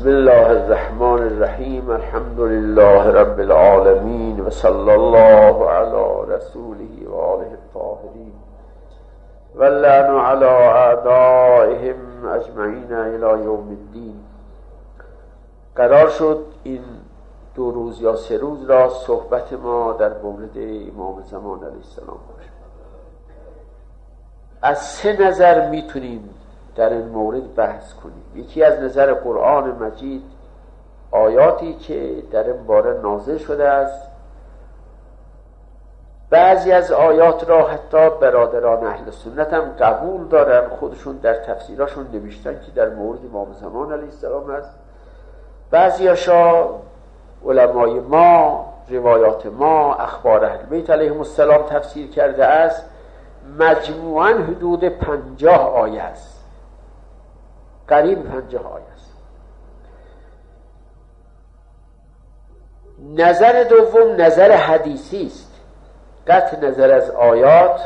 بسم الله الرحمن الرحیم الحمد لله رب العالمین و صلی الله علی رسوله و آله الطاهرین. و لعن علی اعدائهم اجمعین الى یوم الدین. قرار شد این دو روز یا سه روز را صحبت ما در مورد امام زمان علیه السلام باشه. از سه نظر می‌تونیم در این مورد بحث کنیم. یکی از نظر قرآن مجید آیاتی که در این باره نازل شده است. بعضی از آیات را حتی برادران اهل سنت هم قبول دارن. خودشون در تفسیراشون نوشتن که در مورد امام زمان علیه السلام است. بعضی هاشا علمای ما روایات ما اخبار اهل بیت علیهم السلام تفسیر کرده است. مجموعا حدود پنجاه آیه است. قریب پنجاه آیه است. نظر دوم نظر حدیثی است. قطع نظر از آیات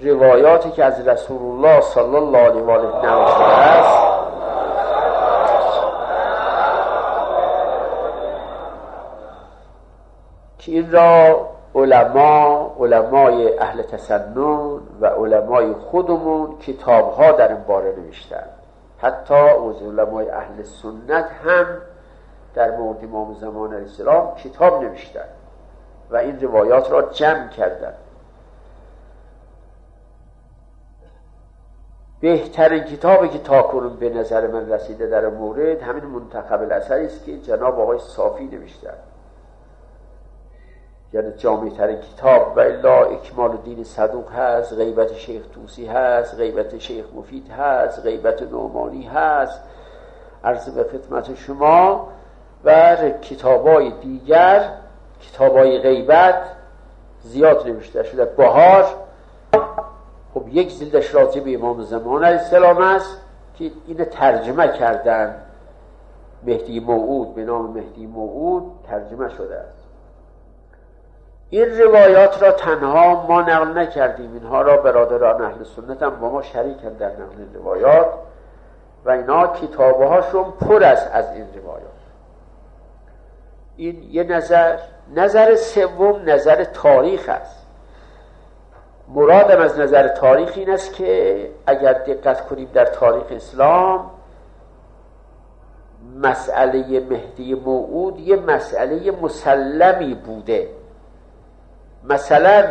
روایاتی که از رسول الله صلی الله علیه و آله است. که این را علما علمای اهل تسنن و علمای خودمون کتاب ها در این باره نوشتن. حتی از علمای اهل سنت هم در مورد امام زمان علیه کتاب نوشتن و این روایات را جمع کردن. بهترین کتابی که تاکنون به نظر من رسیده در مورد همین منتخب الاثری است که جناب آقای صافی نوشتن. یعنی جامعه ترین کتاب و الا اکمال دین صدوق هست غیبت شیخ توسی هست غیبت شیخ مفید هست غیبت نومانی هست عرض به خدمت شما. و کتابای دیگر کتابای غیبت زیاد نوشته شده. بهار خب یک زلدش راجع به امام زمان علیه السلام است که اینو ترجمه کردن. مهدی موعود به نام مهدی موعود ترجمه شده است. این روایات را تنها ما نقل نکردیم. اینها را برادران اهل سنت هم با ما شریکن در نقل روایات و اینا کتابه هاشون پر است از این روایات. این یه نظر نظر سوم نظر تاریخ است. مرادم از نظر تاریخ این است که اگر دقت کنیم در تاریخ اسلام مسئله مهدی موعود یه مسئله مسلمی بوده. مثلا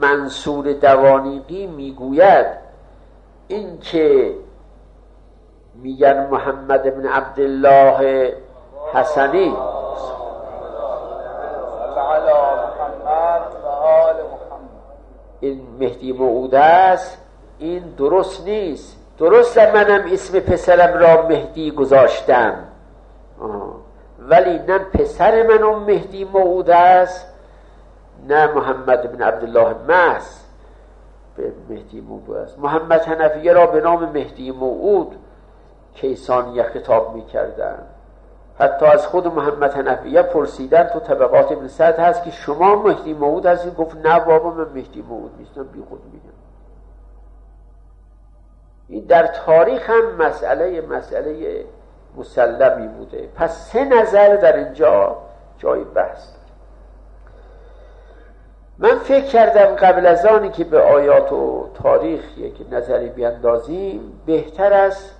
منصور دوانیقی می‌گوید اینکه میگن محمد بن عبدالله حسنی؟ این مهدی موعود است. این درست نیست. درست منم اسم پسرم را مهدی گذاشتم. ولی نه پسر منم مهدی موعود است. نه محمد بن عبدالله محس به مهدی موعود است. محمد حنفیه را به نام مهدی موعود کیسانی خطاب می‌کردن حتی از خود محمد حنفیه پرسیدن تو طبقات ابن سعد هست که شما مهدی موعود هستید گفت نه بابا من مهدی موعود نیستم بی خود میگم. این در تاریخ هم مسئله مسئله مسلمی بوده. پس سه نظر در اینجا جای بحث. من فکر کردم قبل از آنی که به آیات و تاریخ یک نظری بیندازیم بهتر است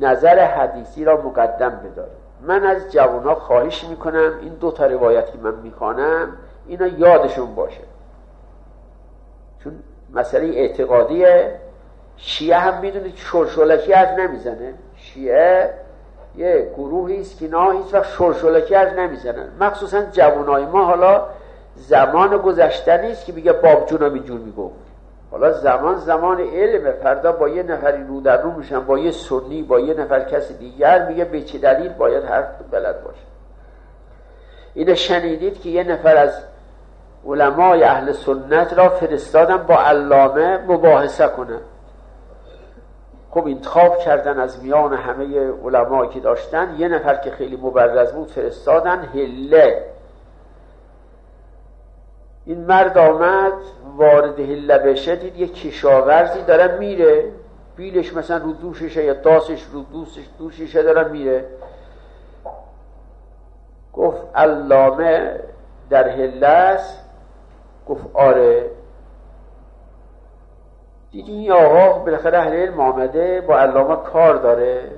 نظر حدیثی را مقدم بداریم. من از جوان خواهش می‌کنم این دو تا روایتی من می‌خوانم اینا یادشون باشه. چون مسئله اعتقادی شیعه هم می‌دونید شرشولکی از نمی‌زنه. شیعه یه گروهی است که نه هیچ وقت از نمی‌زنن. مخصوصا جوانای ما حالا زمان گذشته نیست که بگه باب جونم اینجور می‌گفت. حالا زمان زمان علمه. فردا با یه نفری رو در رو میشن با یه سنی با یه نفر کسی دیگر میگه به چه دلیل باید حرف بلد باشه. اینو شنیدید که یه نفر از علمای اهل سنت را فرستادن با علامه مباحثه کنه. خب انتخاب کردن از میان همه علمایی که داشتن یه نفر که خیلی مبرز بود فرستادن هله. این مرد آمد وارد هله بشه دید یه کشاورزی داره میره. بیلش مثلا رو دوششه یا داسش رو دوستش دوششه داره میره. گفت علامه در هلس گفت آره. دیدی این آقا بالاخره اهل علم آمده با علامه کار داره.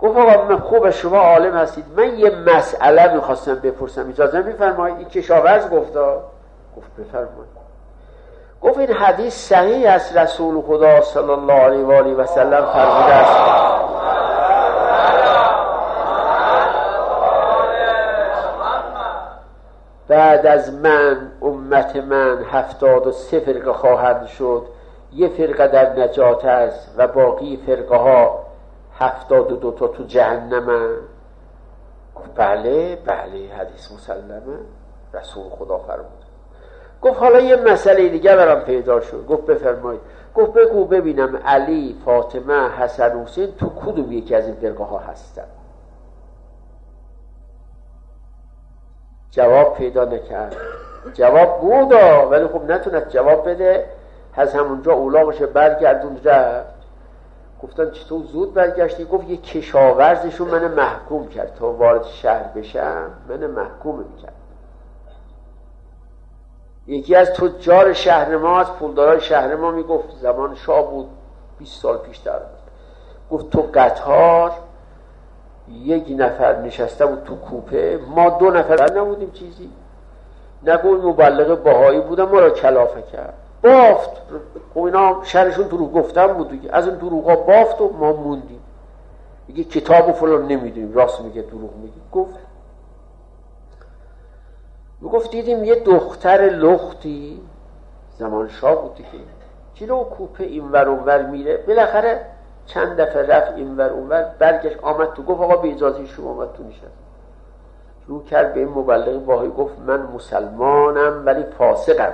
گفت آقا من خوب شما عالم هستید. من یه مسئله می‌خواستم بپرسم. اجازه میفرمایید؟ این کشاورز گفتا گفت بفرمایید گفت این حدیث صحیح است رسول خدا صلی الله علیه و آله و سلم فرموده است. بعد از من امت من هفتاد و سه فرقه خواهند شد. یه فرقه در نجات است و باقی فرقه ها هفتاد و دوتا تو جهنم گفت بله بله حدیث مسلمه. رسول خدا فرمود. گفت حالا یه مسئله دیگه برام پیدا شد. گفت بفرمایید. گفت بگو ببینم علی فاطمه حسن حسین تو کدوم یکی از این فرقه ها هستن؟ جواب پیدا نکرد. جواب بودا ولی خب نتونست جواب بده. از همونجا اولا باشه برگردون رفت. گفتن چطور زود برگشتی؟ گفت یه کشاورزشون من محکوم کرد. تا وارد شهر بشم من محکوم می‌کرد. یکی از تجار شهر ما از پولدارای شهر ما می‌گفت زمان شاه بود 20 سال پیش در بود گفت تو قطار یک نفر نشسته بود تو کوپه ما دو نفر نبودیم چیزی. نگو مبلغ باهایی بودم ما را کلافه کرد. بافت. خب اینا شهرشون دروغ گفتن بود دیگه. از اون دروغا بافت و ما موندیم. دیگه کتاب و فلان نمی‌دونیم راست میگه دروغ میگه. گفت گفت دیدیم یه دختر لختی زمان شاه بود دیگه. جلو کوپه اینور اونور میره. بالاخره چند دفعه رفت اینور اونور برگشت آمد تو گفت آقا به اجازه شما آمد تو نشست. رو کرد به این مبلغ باهایی گفت من مسلمانم ولی فاسقم.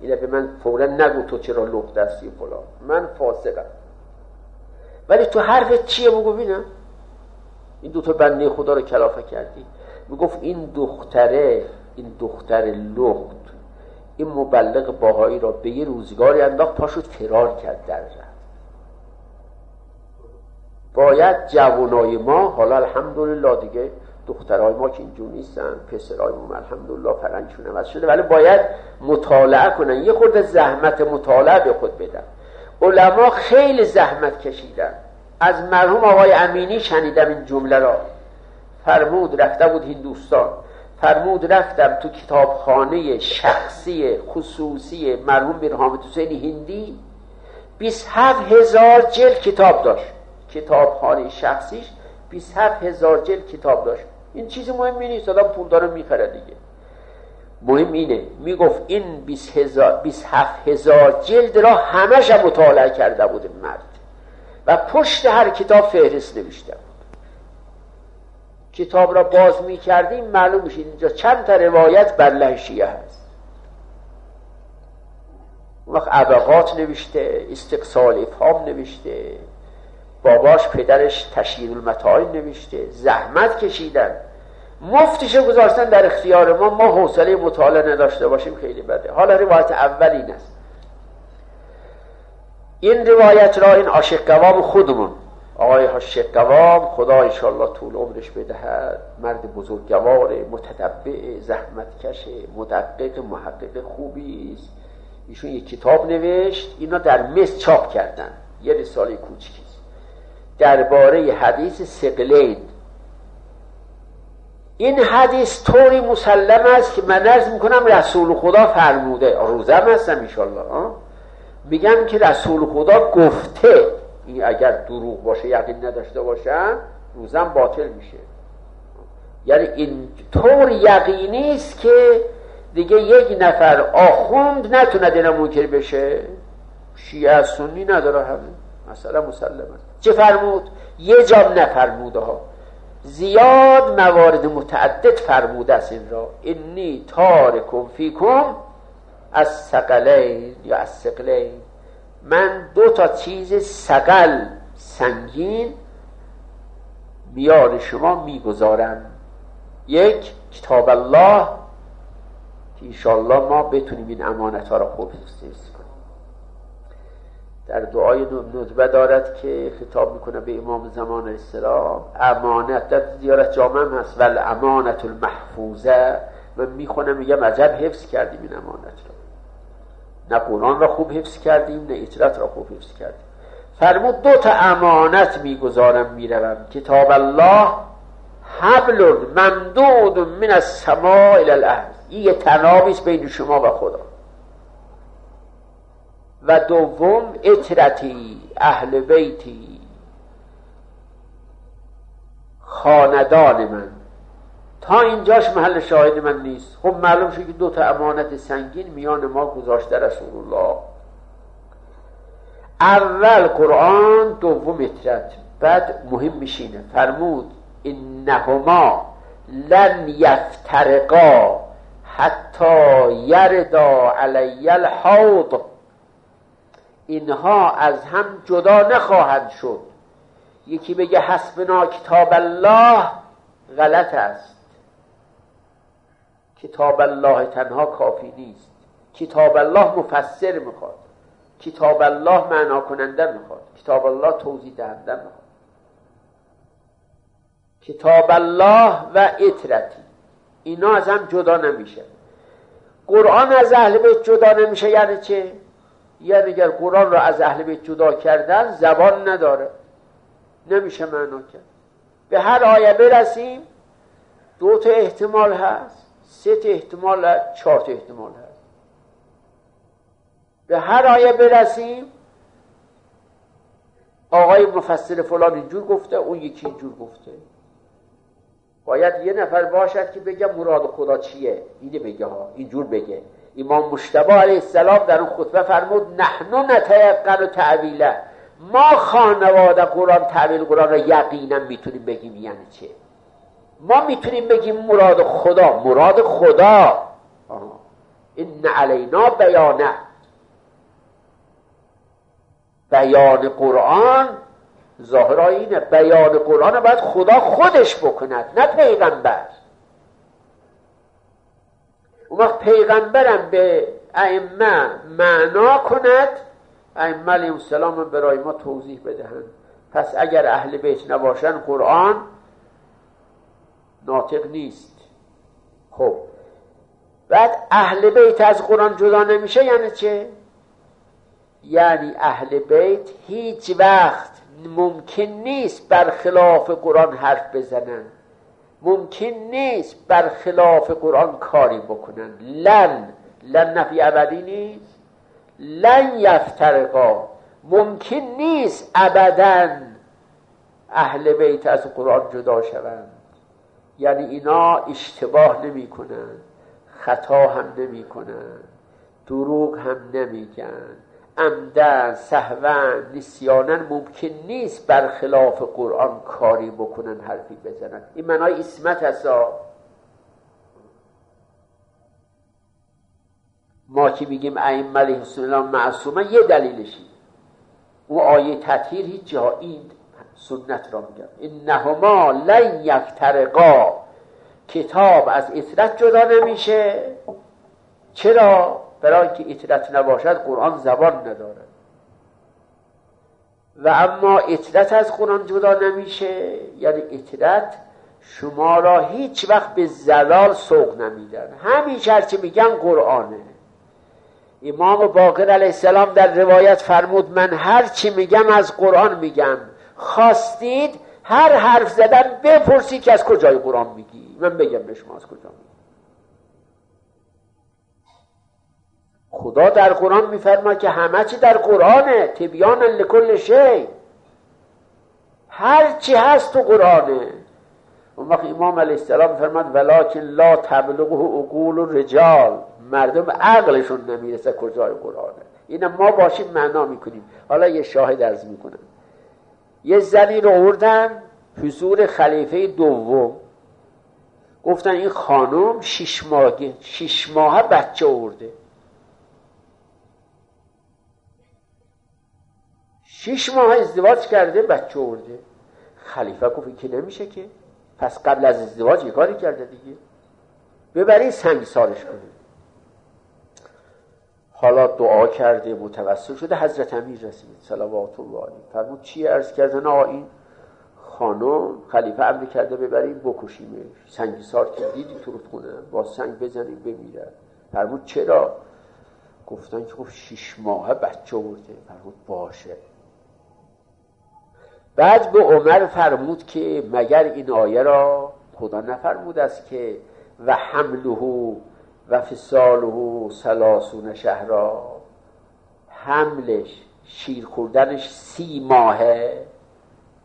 اینه به من فورا نگو تو چرا لخت دستی فلان. من فاسقم. ولی تو حرف چیه؟ بگو بینم این دوتا بنده خدا رو کلافه کردی. می‌گفت این دختره این دختر لخت این مبلغ باهایی را به یه روزگاری انداخت پاشو فرار کرد در رفت باید جوانای ما حالا الحمدلله دیگه دخترهای ما که اینجور نیستن پسرهای ما الحمدلله فرنگشون عوض شده ولی باید مطالعه کنن. یه خورده زحمت مطالعه به خود بدن. علما خیلی زحمت کشیدن. از مرحوم آقای امینی شنیدم این جمله را. فرمود رفته بود هندوستان. فرمود رفتم تو کتابخانه شخصی خصوصی مرحوم بیر حامد حسین هندی. 27 هزار جلد کتاب داشت. کتابخانه شخصیش 27 هزار جلد کتاب داشت. این چیز مهمی نیست آدم پول داره می‌خره دیگه. مهم اینه می‌گفت این 27 هزار جلد را همش مطالعه کرده بود مرد. و پشت هر کتاب فهرست نوشته بود. کتاب را باز می‌کردیم معلوم میشید اینجا چند تا روایت بر لحشیه هست. اون وقت عبقات نوشته استقصال افهام نوشته باباش پدرش تشییر المتاعی نوشته زحمت کشیدن. مفتش گذاشتن در اختیار ما ما حوصله مطالعه نداشته باشیم خیلی بده. حالا روایت اول این است. این روایت را این عاشق قوام خودمون آقای عاشق قوام خدا انشاءالله طول عمرش بدهد. مرد بزرگوار متدبع زحمتکش مدقق محقق خوبی است. ایشون یک کتاب نوشت اینا در مصر چاپ کردن. یه رساله کوچکی درباره حدیث سقلین. این حدیث طوری مسلم است که من ارز می‌کنم رسول خدا فرموده. روزم هستم انشالله میگم که رسول خدا گفته. این اگر دروغ باشه یقین نداشته باشم روزم باطل میشه. یعنی این طور یقینی است که دیگه یک نفر آخوند نتونه دینا منکر بشه. شیعه سنی نداره همه. مثلا مسلم است. چه فرمود؟ یه جا نفرموده ها زیاد موارد متعدد فرموده است این را. انی تارکم فیکم از سقلین یا از سقلین من دو تا چیز سقل سنگین میار شما می‌گذارم. یک کتاب الله که انشاءالله ما بتونیم این امانت ها را خوب حفظ کنیم. در دعای ندبه دارد که خطاب می‌کنه به امام زمان السلام امانت در زیارت جامعه هست ول امانت المحفوظه. من می‌خونم میگم عجب حفظ کردیم این امانت رو. نه قرآن را خوب حفظ کردیم نه اطرت را خوب حفظ کردیم. فرمود دو تا امانت می‌گذارم می‌روم. کتاب الله حبل ممدود من السماء الى الارض. این یه تنابیست بین شما و خدا. و دوم اطرتی اهل بیتی خاندان من. تا اینجاش محل شاهد من نیست. خب معلوم شد که دو تا امانت سنگین میان ما گذاشته رسول الله. اول قرآن دوم اطرت بعد مهم میشینه. فرمود انهما لن یفترقا حتی یردا علی الحوض. اینها از هم جدا نخواهند شد. یکی بگه حسبنا کتاب الله. غلط است. کتاب الله تنها کافی نیست. کتاب الله مفسر می‌خواد. کتاب الله معنا کننده می‌خواد. کتاب الله توضیح دهنده می‌خواد. کتاب الله و اطرتی. اینا از هم جدا نمیشه. قرآن از اهل بیت جدا نمیشه یعنی چه؟ یعنی اگر قرآن را از اهل بیت جدا کردن زبان نداره. نمیشه معنا کرد. به هر آیه برسیم دو تا احتمال هست. سه تا احتمال هست چهار احتمال هست. به هر آیه برسیم آقای مفسر فلان اینجور گفته اون یکی اینجور گفته. باید یه نفر باشد که بگه مراد خدا چیه؟ اینه بگه ها اینجور بگه. امام مشتبه علیه السلام در اون خطبه فرمود نحنو نتیقن و تعویله. ما خانواده قرآن تعویل قرآن را یقینا می‌تونیم بگیم یعنی چه؟ ما می‌تونیم بگیم مراد خدا مراد خدا. این علینا بیانه. بیان قرآن ظاهر اینه. بیان قرآن باید خدا خودش بکند نه پیغمبر. اون وقت پیغمبرم به ائمه معنا کند. ائمه علیهم السلام برای ما توضیح بدهند. پس اگر اهل بیت نباشن قرآن ناطق نیست. خب. بعد اهل بیت از قرآن جدا نمیشه یعنی چه؟ یعنی اهل بیت هیچ وقت ممکن نیست برخلاف قرآن حرف بزنن. ممکن نیست برخلاف قرآن کاری بکنن. لن. لن نفی ابدی نیست. لن یفترقا ممکن نیست ابدا اهل بیت از قرآن جدا شوند. یعنی اینا اشتباه نمی کنن خطا هم نمی کنن دروغ هم نمیگن. عمدن سهون نسیانن ممکن نیست برخلاف قرآن کاری بکنن حرفی بزنن. این منای اسمت هستا ما که میگیم ائمه علیه السلام معصومه یه دلیلشی او آیه تطهیر هیچ جا این سنت را میگم. انهما لن یفترقا. کتاب از اطرت جدا نمیشه. چرا؟ برای که اطرت نباشد قرآن زبان نداره و اما اطرت از قرآن جدا نمیشه. یعنی اطرت شما را هیچ وقت به زلال سوق نمیدن. همیشه هرچی میگن قرآنه. امام باقر علیه السلام در روایت فرمود من هرچی میگم از قرآن میگم. خواستید هر حرف زدن بپرسید که از کجای قرآن میگی. من بگم به شما از کجا میگی. خدا در قرآن میفرما که همه چی در قرآنه تبیان لکل شی. هر چی هست تو قرآنه. اون وقت امام علیه السلام فرماد ولکن لا تبلغه عقول و رجال مردم عقلشون نمی‌رسه کجای قرآنه. این ما باشیم معنا می‌کنیم. حالا یه شاهد ارز می‌کنم. یه زنی رو آوردن حضور خلیفه دوم. گفتن این خانم شیش ماه شیش ماه بچه آورده. شیش ماه ازدواج کرده بچه ارده خلیفه گفت که نمیشه که. پس قبل از ازدواج یه کاری کرده دیگه. ببری سنگ سارش کنه. حالا دعا کرده متوسل شده حضرت امیر رسید. صلوات الله فرمود چی عرض کردن آقا خانم خلیفه امر کرده ببریم بکشیمش. سنگیسار که دیدی تو خونه. با سنگ بزنیم بمیره فرمود چرا؟ گفتن که خب شیش ماه بچه برده فرمود باشه. بعد به عمر فرمود که مگر این آیه را خدا نفرمود است که و حمله و فساله سلاسون شهرا. حملش شیر خوردنش سی ماهه.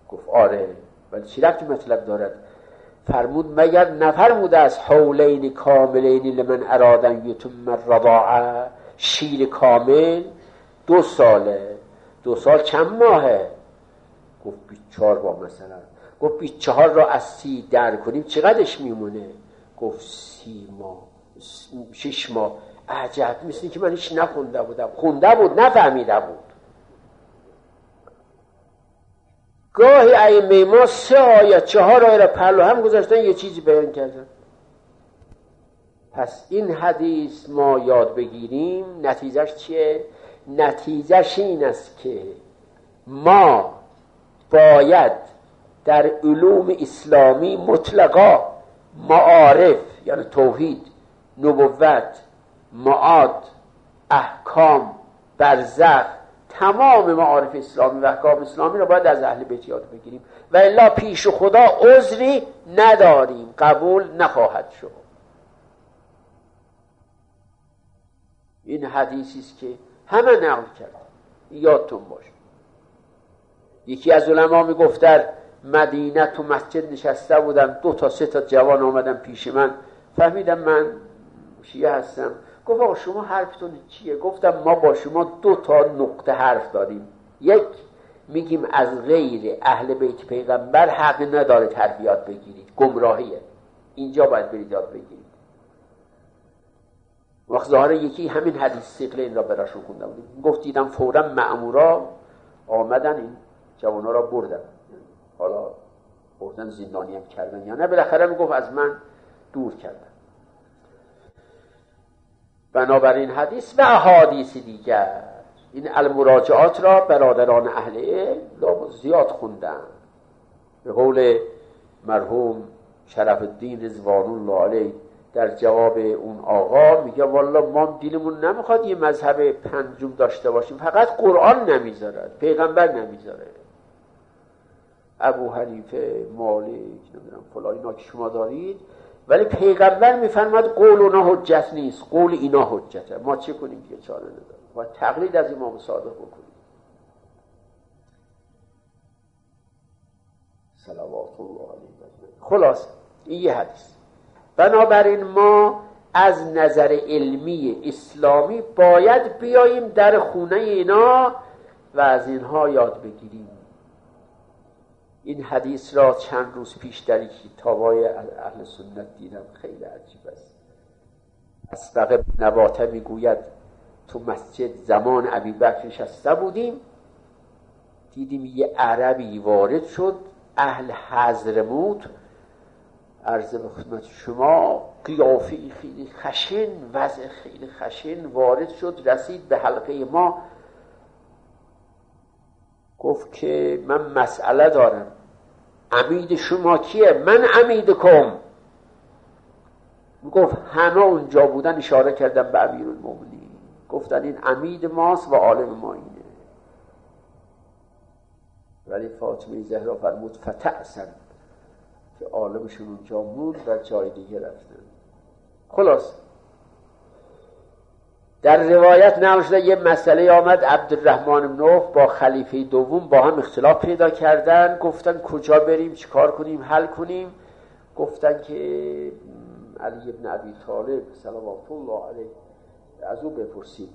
گفت آره ولی چی رفتی مطلب دارد؟ فرمود مگر نفرموده از حولین کاملین لمن ارادن یتم الرضاعه؟ شیر کامل دو ساله. دو سال چند ماهه؟ گفت چهار با مثلا. گفت چهار را از سی در کنیم چقدرش میمونه؟ گفت سی ماه. شش ماه. عجب. مثل که من هیچ نخونده بودم. خونده بود نفهمیده بود. گاهی ائمه ما سه آیه چهار آیه را پلو هم گذاشتن یه چیزی بیان کردن. پس این حدیث ما یاد بگیریم. نتیجهش چیه؟ نتیجهش این است که ما باید در علوم اسلامی مطلقا معارف یعنی توحید نبوت معاد احکام برزخ تمام معارف اسلامی و احکام اسلامی رو باید از اهل بیت یاد بگیریم. و الا پیش خدا عذری نداریم. قبول نخواهد شد. این حدیثی است که همه نقل کرد یادتون باشه. یکی از علما می‌گفت در مدینه تو مسجد نشسته بودم دو تا سه تا جوان آمدن پیش من. فهمیدم من شیعه هستم؟ گفت آقا شما حرفتون چیه؟ گفتم ما با شما دو تا نقطه حرف داریم. یک میگیم از غیر اهل بیت پیغمبر حق نداره تربیات بگیرید. گمراهیه. اینجا باید برید یاد بگیرید. وقت ظاهر یکی همین حدیث سیقل این را براشون خونده بودیم گفت دیدم فورا معمورا آمدن این جوانا را بردن. حالا بردن زندانی هم کردن یا نه؟ بالاخره می‌گفت از من دور کردن. بنابراین حدیث و احادیث دیگر. این المراجعات را برادران اهل علم زیاد خوندن. به قول مرحوم شرف الدین رضوان الله علیه در جواب اون آقا میگه والا ما دیلمون نمی‌خواد یه مذهب پنجم داشته باشیم. فقط قرآن نمی‌ذارد پیغمبر نمی‌ذاره. ابو حنیفه مالک نمی‌دونم فلان اینا که شما دارید ولی پیغمبر میفرماد قول اونا حجت نیست. قول اینا حجته. ما چه کنیم که چاره نداریم؟ و تقلید از امام صادق بکنیم. صلوات الله علیه خلاص این یه حدیث. بنابراین ما از نظر علمی اسلامی باید بیاییم در خونه اینا و از اینها یاد بگیریم. این حدیث را چند روز پیش در کتابای اهل سنت دیدم. خیلی عجیب است. اسبق نباته می‌گوید تو مسجد زمان عبی بکر نشسته بودیم. دیدیم یه عربی وارد شد اهل حضرموت عرض به خدمت شما قیافی خیلی خشن وضع خیلی خشن وارد شد رسید به حلقه ما. گفت که من مسئله دارم. امید شما کیه؟ من امید کم گفت همه اونجا بودن اشاره کردن به امیر المومنی گفتن این امید ماست و عالم ما اینه. ولی فاطمه زهرا فرمود فتعسن که عالمشون اونجا موند و جای دیگه رفتن. خلاص. در روایت نقل یه مسئله آمد عبدالرحمن نوف با خلیفه دوم با هم اختلاف پیدا کردن گفتن کجا بریم چیکار کنیم حل کنیم. گفتن که علی ابن ابی طالب صلوات الله علیه از او بپرسیم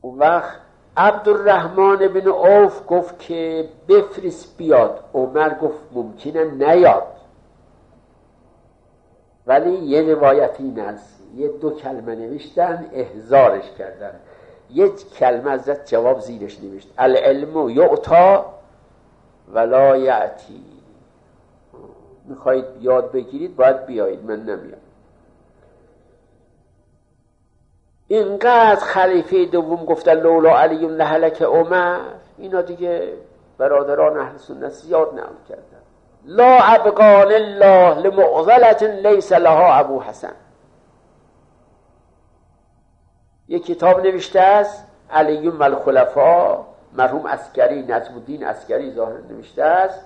اون وقت عبدالرحمن بن عوف گفت که بفرست بیاد. عمر گفت ممکنه نیاد. ولی یه روایت این است یه دو کلمه نوشتن احزارش کردن. یک کلمه ازت جواب زیرش نوشت. العلم یعطا ولا یعتی. می‌خواید یاد بگیرید باید بیایید من نمیام. اینقدر خلیفه دوم گفتن لولا علی لهلک عمر اینا دیگه برادران اهل سنت زیاد نقل کردن. لا ابقانی الله لمعضلة لیس لها ابو الحسن. یک کتاب نوشته است علی و الخلفا مرحوم عسکری نجم الدین عسکری ظاهر نوشته است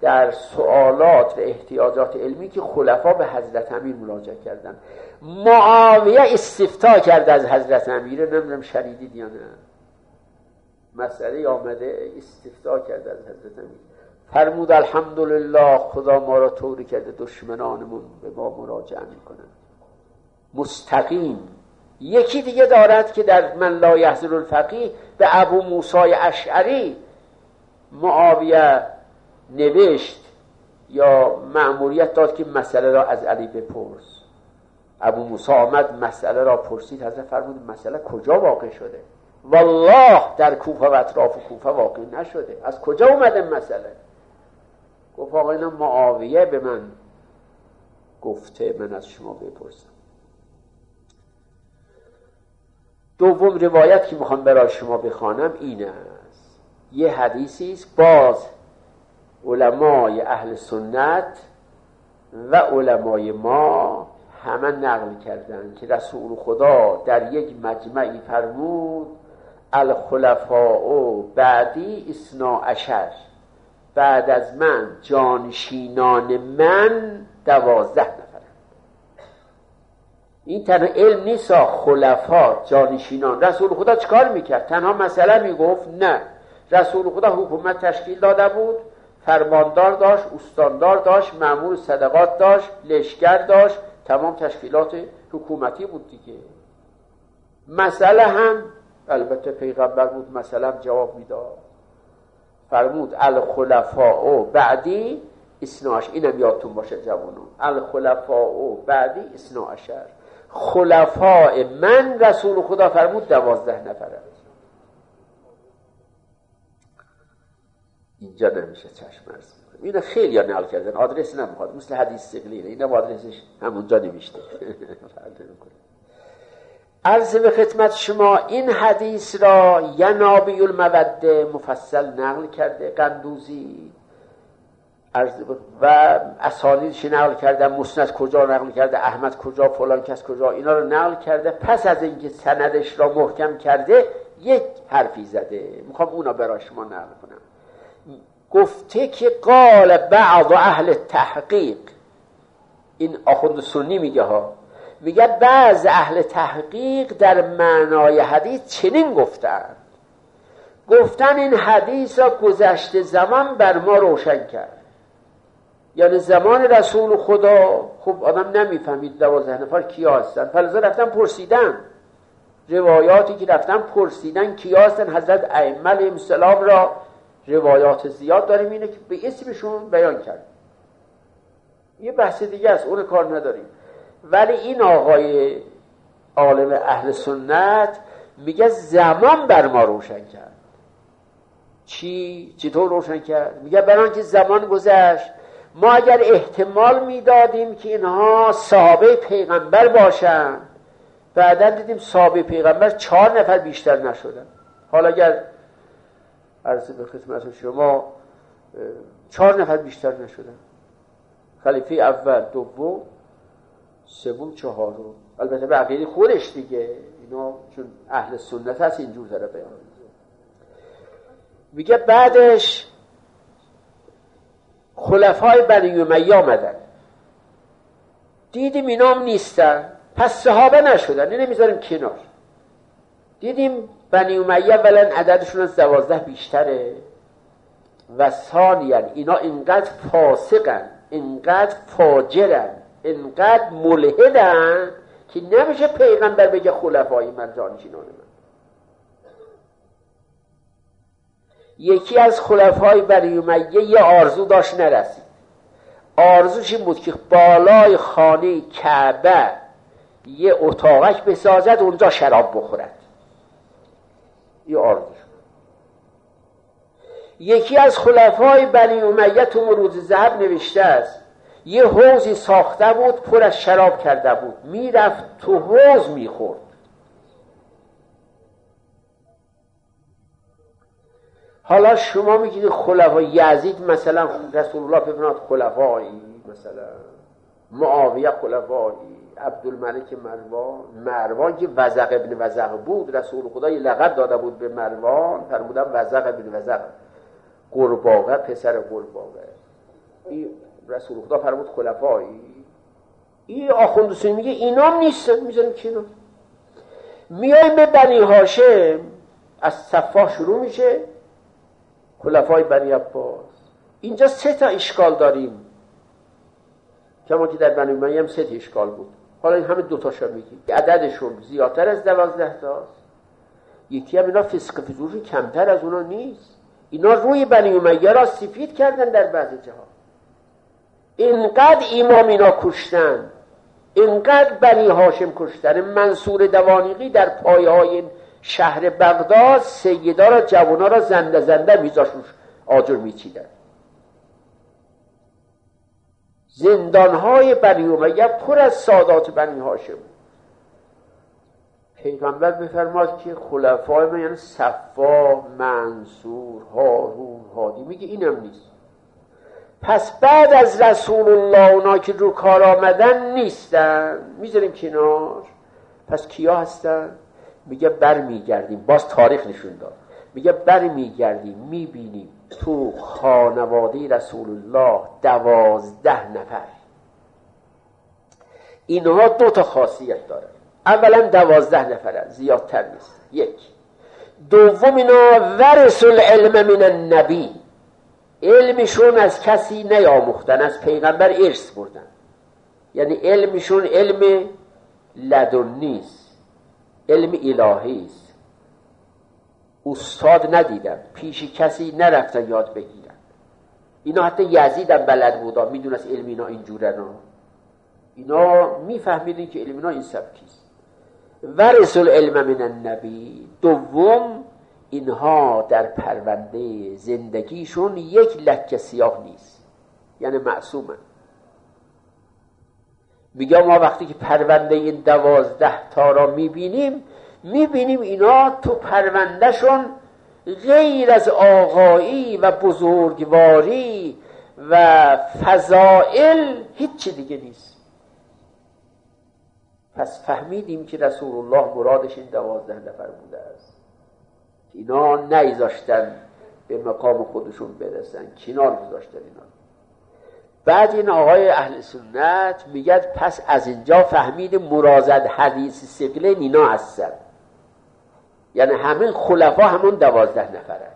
در سوالات و احتیاجات علمی که خلفا به حضرت امیر مراجعه کردن معاویه استفتا کرده از حضرت امیر نمی‌دونم شنیدید یا نه. مسئله آمده استفتا کرده از حضرت امیر. فرمود الحمدلله خدا ما را طوری کرده دشمنانمون به ما مراجعه می‌کنن مستقیم یکی دیگه دارد که در من لا یحضر الفقیه به ابو موسای اشعری معاویه نوشت یا معمولیت داد که مسئله را از علی بپرس. ابو موسی آمد مسئله را پرسید حضرت فرمود مسئله کجا واقع شده؟ والله در کوفه و اطراف کوفه واقع نشده. از کجا اومده مسئله؟ گفت آقا معاویه به من گفته من از شما بپرسم. دوم روایت که می‌خوام برای شما بخوانم این است یه حدیثی است باز علمای اهل سنت و علمای ما همه نقل کردن که رسول خدا در یک مجمعی فرمود الخلفاء بعدی اسنا اشر بعد از من جانشینان من دوازده این تنها علم نیست خلفا جانشینان. رسول خدا چکار می‌کرد؟ تنها مسئله می‌گفت نه. رسول خدا حکومت تشکیل داده بود فرماندار داشت استاندار داشت معمول صدقات داشت لشکر داشت. تمام تشکیلات حکومتی بود دیگه. مسئله هم البته پیغمبر بود هم جواب می‌داد. فرمود الخلفاء بعدی اسناش اینم یادتون باشه جوانو الخلفاء بعدی اسناشر خلفاء من رسول خدا فرمود دوازده نفره اینجا نمیشه چشم ارز اینو خیلی نقل کردن. آدرس نمی‌خواد. مثل حدیث سقلیه اینم آدرسش همونجا نمیشته عرض به خدمت شما این حدیث را ینابی الموده مفصل نقل کرده. قندوزی. و اسانیدش نقل کرده؟ مسند کجا نقل کرده؟ احمد کجا؟ فلان کس کجا؟ اینا رو نقل کرده. پس از اینکه سندش را محکم کرده یک حرفی زده. می‌خوام اونا برای شما نقل کنم. گفته که قال بعض اهل تحقیق این آخوند سنی میگه ها. میگه بعض اهل تحقیق در معنای حدیث چنین گفتن. گفتن این حدیث را گذشته زمان بر ما روشن کرد. یعنی زمان رسول خدا خب آدم نمی‌فهمید دوازده نفر کیا هستن. فلزا رفتن پرسیدن. روایاتی که رفتن پرسیدن کیا هستن؟ حضرت ائمه السلام را روایات زیاد داریم. اینه که به اسمشون بیان کرد. یه بحث دیگه است اون کار نداریم. ولی این آقای عالم اهل سنت میگه زمان بر ما روشن کرد. چی؟ چطور روشن کرد؟ میگه بران که زمان گذشت ما اگر احتمال می‌دادیم که اینها صحابه پیغمبر باشن بعدا دیدیم صحابه پیغمبر چهار نفر بیشتر نشدن. حالا اگر عرض به خدمت شما چهار نفر بیشتر نشدن. خلیفه اول دوم سوم چهارم. البته به عقیده خودش دیگه. اینا چون اهل سنت هست اینجور داره بیان میگه بعدش خلفای بنی امیه آمدن. دیدیم اینا نیستن. پس صحابه نشدن. اینه می‌ذاریم کنار. دیدیم بنی امیه ولن عددشون از دوازده بیشتره و ثانیا اینا اینقدر فاسقن اینقدر فاجرن اینقدر ملحدن که نمیشه پیغمبر بگه خلفای من جانشینان من یکی از خلفای بنی امیه یه آرزو داشت نرسید. آرزوش این بود که بالای خانه کعبه یه اتاقک بسازد اونجا شراب بخورد. یه آرزوش یکی از خلفای بنی امیه تو مروز زهب نوشته است یه حوزی ساخته بود پر از شراب کرده بود. می‌رفت تو حوز می‌خورد. حالا شما میگید خلفا یزید مثلا رسول الله ببیناد خلفایی مثلا معاویه خلفایی عبدالملک مروان مروان که وزق ابن وزق بود رسول خدا یه لقب داده بود به مروان فرمودن وزق ابن وزق. قرباغه پسر قرباغه. این رسول خدا فرمود خلفایی. این آخوند میگه اینام نیستن می‌ذاریم کنار. میایم به بنی هاشم. از صفا شروع میشه. خلفای بنی عباس. اینجا سه تا اشکال داریم. کما که در بنی امیه هم سه تا اشکال بود. حالا این همه دوتاشا میگیم. عددشون زیادتر از دوازده تاست. یکی هم اینا فسق فجوری کمتر از اونا نیست. اینا روی بنی امیه را سفید کردن در بعض جهات اینقدر امام اینا کشتن اینقدر بنی هاشم کشتن منصور دوانیقی در پایه های شهر بغداد سیدا را جوانا را زنده زنده میذاشون آجر میچیدن. زندان های بنی امیه پر از سادات بنی هاشم. پیغمبر بفرماد که خلفای من یعنی صفا منصور هارون هادی میگه اینم نیست. پس بعد از رسول الله اونا که رو کار آمدن نیستن. می‌ذاریم کنار. پس کیا هستن؟ میگه بر میگردیم باز تاریخ نشون داد. میگه بر میگردیم می‌بینیم تو خانواده رسول الله دوازده نفر. اینها دو تا خاصیت دارن اولا دوازده نفرن زیادتر نیست. یک. دوم اینا ورس العلم من النبی. علمشون از کسی نیاموختن از پیغمبر ارث بردن. یعنی علمشون علم لدن نیست. علم الهی است. استاد ندیدن پیش کسی نرفتن یاد بگیرن اینا حتی یزیدم بلد بودا. می‌دونست علم اینا اینجورن اینا میفهمیدن که علم اینا این سبکیست ورسل العلم من النبی. دوم اینها در پرونده زندگیشون یک لکه سیاه نیست. یعنی معصومن. میگم ما وقتی که پرونده این دوازده تا را می‌بینیم می‌بینیم اینا تو پروندهشون غیر از آقایی و بزرگواری و فضائل هیچ دیگه نیست. پس فهمیدیم که رسول الله مرادش این دوازده نفر بوده است. اینا نیزاشتن به مقام خودشون برسن. کنار گذاشتن اینا؟ بعد این آقای اهل سنت میگد پس از اینجا فهمید مرازد حدیث سقله اینا هستن. یعنی همین خلفا همون دوازده نفره.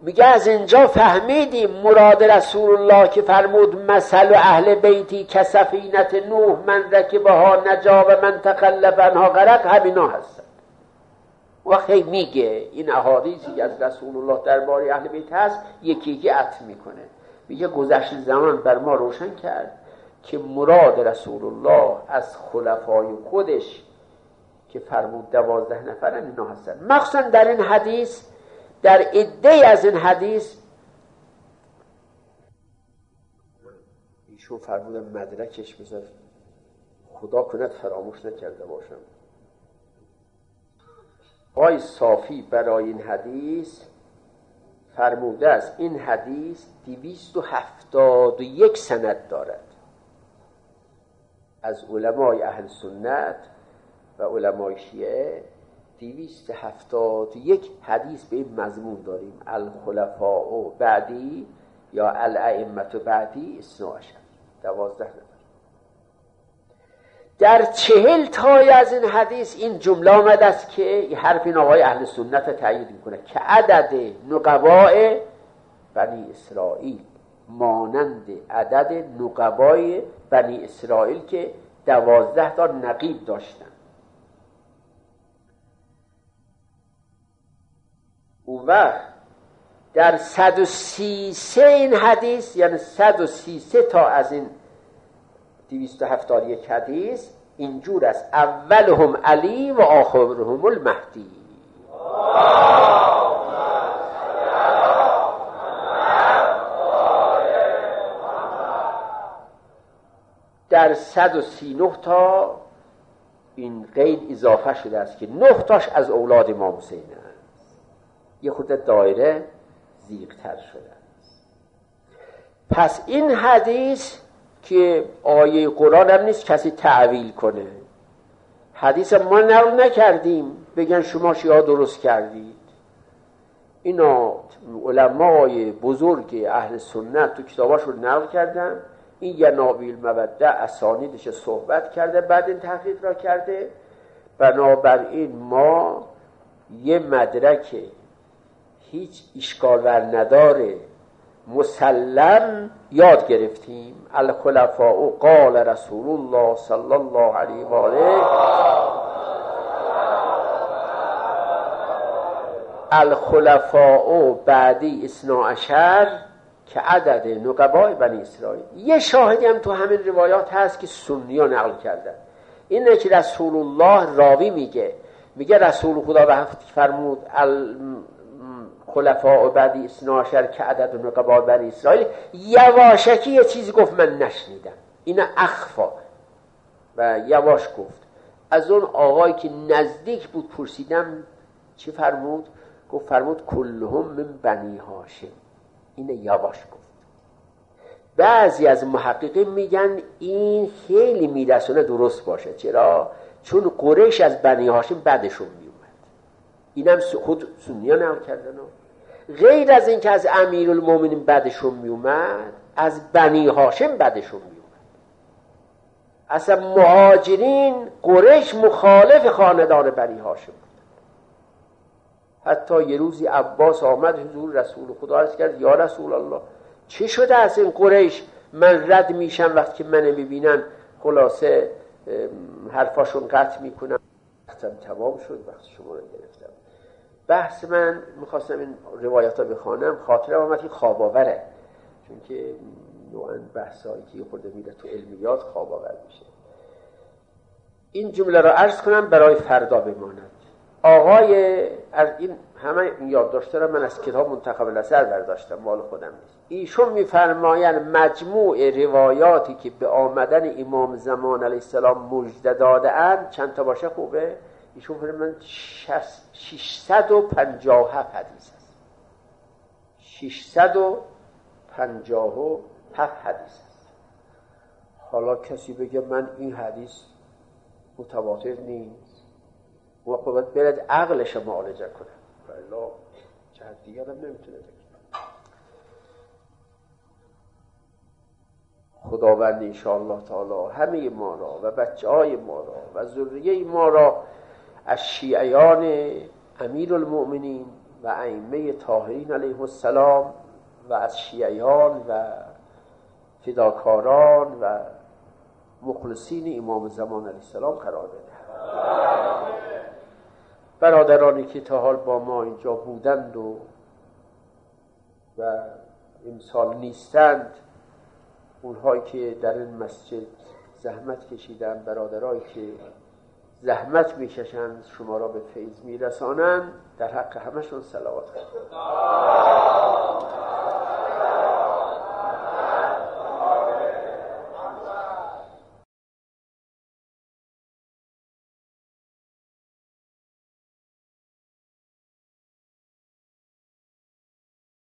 میگه از اینجا فهمیدیم مراد رسول الله که فرمود مثل اهل بیتی کسفینت نوح من رکبها نجا و من تخلف انها غرق همینا هستن. وقتی میگه این احادیثی از رسول الله درباره اهل بیت هست یکی یکی عطف می‌کنه. میگه گذشت زمان بر ما روشن کرد که مراد رسول الله از خلفای خودش که فرمود دوازده نفرن اینا هستن. مخصوصا در این حدیث در عده از این حدیث ایشون فرمود مدرکش بذار خدا کند فراموش نکرده باشم. آی صافی برای این حدیث فرموده است. این حدیث دویست و هفتاد و یک سند دارد. از علمای اهل سنت و علمای شیعه دیویست هفتاد یک حدیث به این مضمون داریم. الخلفاء بعدی یا الائمت بعدی اسناشر دوازده نفر. در چهل تای از این حدیث این جمله آمده است که حرف این آقای اهل سنت تایید می‌کنه که عدد نقباء بنی اسرائیل مانند عدد نقبای بنی اسرائیل که دوازده تا نقیب داشتن. اون وقت در 133 این حدیث یعنی 133 تا از این 271 حدیث اینجور است. اولهم علی و آخرهم المهدی. در 139 تا این قید اضافه شده است که نه تاش از اولاد امام حسین یه خود دایره زیغتر شده پس این حدیث که آیه قرآن هم نیست کسی تعویل کنه. حدیث ما نقل نکردیم. بگن شما شیعه درست کردید. اینا علمای بزرگ اهل سنت تو کتاباشون نقل کردن. این یه نابیل مبده اسانیدش صحبت کرده بعد این تحقیق را کرده. بنابراین ما یه مدرک هیچ اشکال ور نداره. مسلم یاد گرفتیم. الخلفاء قال رسول الله صلی الله علیه و آله. الخلفاء بعدی اسنا عشر که عدد نقبای بنی اسرائیل. یه شاهدی هم تو همین روایات هست که سنی ها نقل کردن. اینه که رسول الله راوی میگه. میگه رسول خدا رفت فرمود خلفاء بعدی اسناشر که عدد نقبا بنی اسرائیل یواشکی یه چیزی گفت من نشنیدم. این اخفا. و یواش گفت. از اون آقایی که نزدیک بود پرسیدم چی فرمود؟ گفت فرمود کلهم من بنی هاشم. این یواش گفت. بعضی از محققین میگن این خیلی میرسونه درست باشه. چرا؟ چون قریش از بنی هاشم بعدشون میومد اینم خود سنیا نقل کردن غیر از اینکه از امیر المومنین بعدشون میومد از بنی هاشم بعدشون میومد. اصلا مهاجرین قریش مخالف خاندان بنی هاشم حتی یه روزی عباس آمد حضور رسول خدا عرض کرد یا رسول الله چه شده از این قریش؟ من رد میشم وقتی که من می‌بینن. خلاصه حرفاشون قطع می‌کنم. وقتم تمام شد وقتی شما رو گرفتم. بحث من می‌خواستم این روایت ها بخوانم خاطره آمد که خواب آوره چون که نوعا بحث هایی که خورده میره تو علمیات خواب آور میشه. این جمله را عرض کنم برای فردا بماند. آقای از این همه یاد را من از کتاب منتخب الاثر برداشتم مال خودم نیست. ایشون میفرمایند مجموع روایاتی که به آمدن امام زمان علیه السلام مجده داده اند چند تا باشه؟ خوبه؟ ایشون فرمان 657 حدیث است 657 حدیث است حالا کسی بگه من این حدیث متواتر نیست. و خب باید برد عقلش معالجه کنه. بلا جهت دیگر هم نمی‌تونه خداوند انشاءالله تعالی همه ما را و بچه های ما را و ذریه ما را از شیعیان امیر المؤمنین و ائمه طاهرین علیه السلام و از شیعیان و فداکاران و مخلصین امام زمان علیه السلام قرار بده برادرانی که تا حال با ما اینجا بودند و و امسال نیستند اونهایی که در این مسجد زحمت کشیدن برادرایی که زحمت می‌کشند شما را به فیض میرسانند در حق همشون سلوات